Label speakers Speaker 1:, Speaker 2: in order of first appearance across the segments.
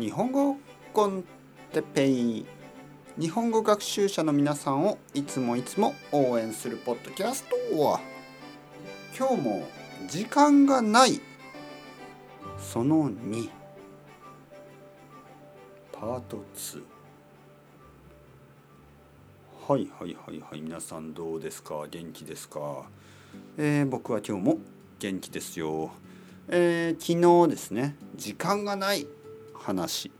Speaker 1: 日本語コンテペイ日本語学習者の皆さんをいつもいつも応援するポッドキャストは今日も時間がないその2パート2はいはいはいはい皆さんどうですか？元気ですか、えー、僕は今日も元気ですよ、えー、昨日ですね。時間がない。話、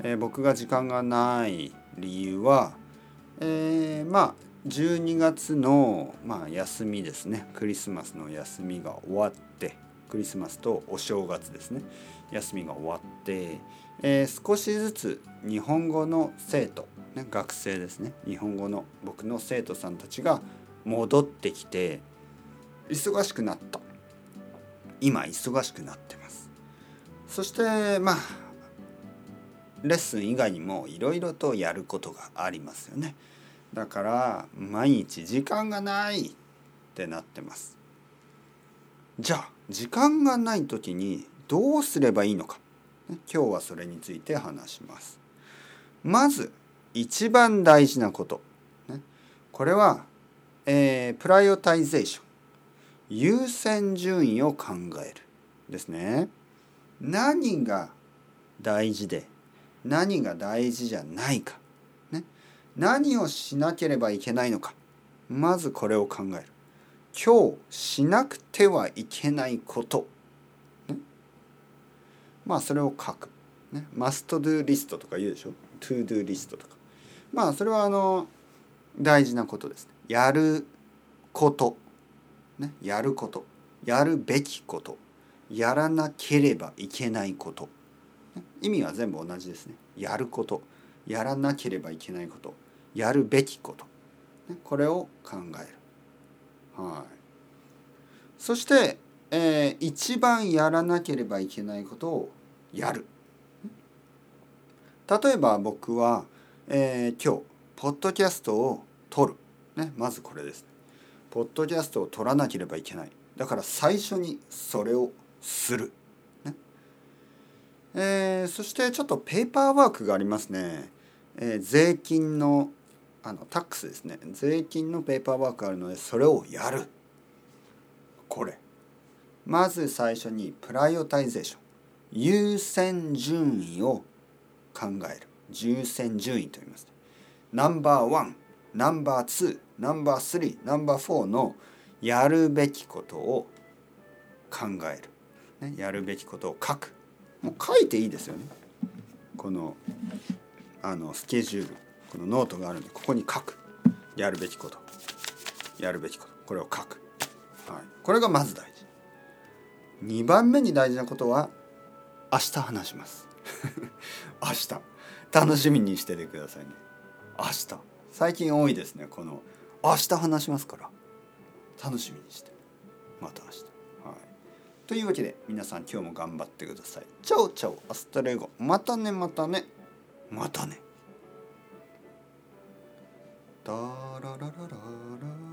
Speaker 1: えー、僕が時間がない理由は、えー、まあ12月の、まあ、休みですね。クリスマスの休みが終わってクリスマスとお正月ですね。休みが終わって、えー、少しずつ日本語の生徒、ね、学生ですね。日本語の僕の生徒さんたちが戻ってきて忙しくなった。今忙しくなってます。そしてまあレッスン以外にもいろいろとやることがありますよね。だから毎日時間がないってなってます。じゃあ時間がない時にどうすればいいのか。今日はそれについて話します。まず一番大事なこと、ね、これは、えー、 prioritization 優先順位を考える。ですね。何が大事で何が大事じゃないか、ね、何をしなければいけないのか。まずこれを考える。今日しなくてはいけないこと、ね、まあそれを書く、ね、 must do list とか言うでしょ。 to do list とか。まあそれはあの大事なことですやること。ね。やること。やるべきこと。やらなければいけないこと。意味は全部同じですね。やること。やらなければいけないこと。やるべきこと。これを考える。はい。そして、えー、一番やらなければいけないことをやる。例えば僕は、えー、今日ポッドキャストを撮る、ね、まずこれです。ポッドキャストを撮らなければいけない。だから最初にそれをする。えー、そしてちょっとペーパーワークがありますね、えー、税金のあのタックスですね。税金のペーパーワークがあるのでそれをやる。これ。まず最初に prioritization。優先順位を考える。優先順位と言います number one number two number three number four のやるべきことを考える、ね、やるべきことを書く。もう書いていいですよね。このあのスケジュール。このノートがあるんでここに書く。やるべきこと。やるべきこと。これを書く、はい、これがまず大事。2番目に大事なことは明日話します。明日。楽しみにしててくださいね。明日。最近多いですね。この明日話しますから。楽しみにして。また明日。はい。というわけで皆さん今日も頑張ってください。 ciao ciao hasta luego またねまたねまたね。タラララララ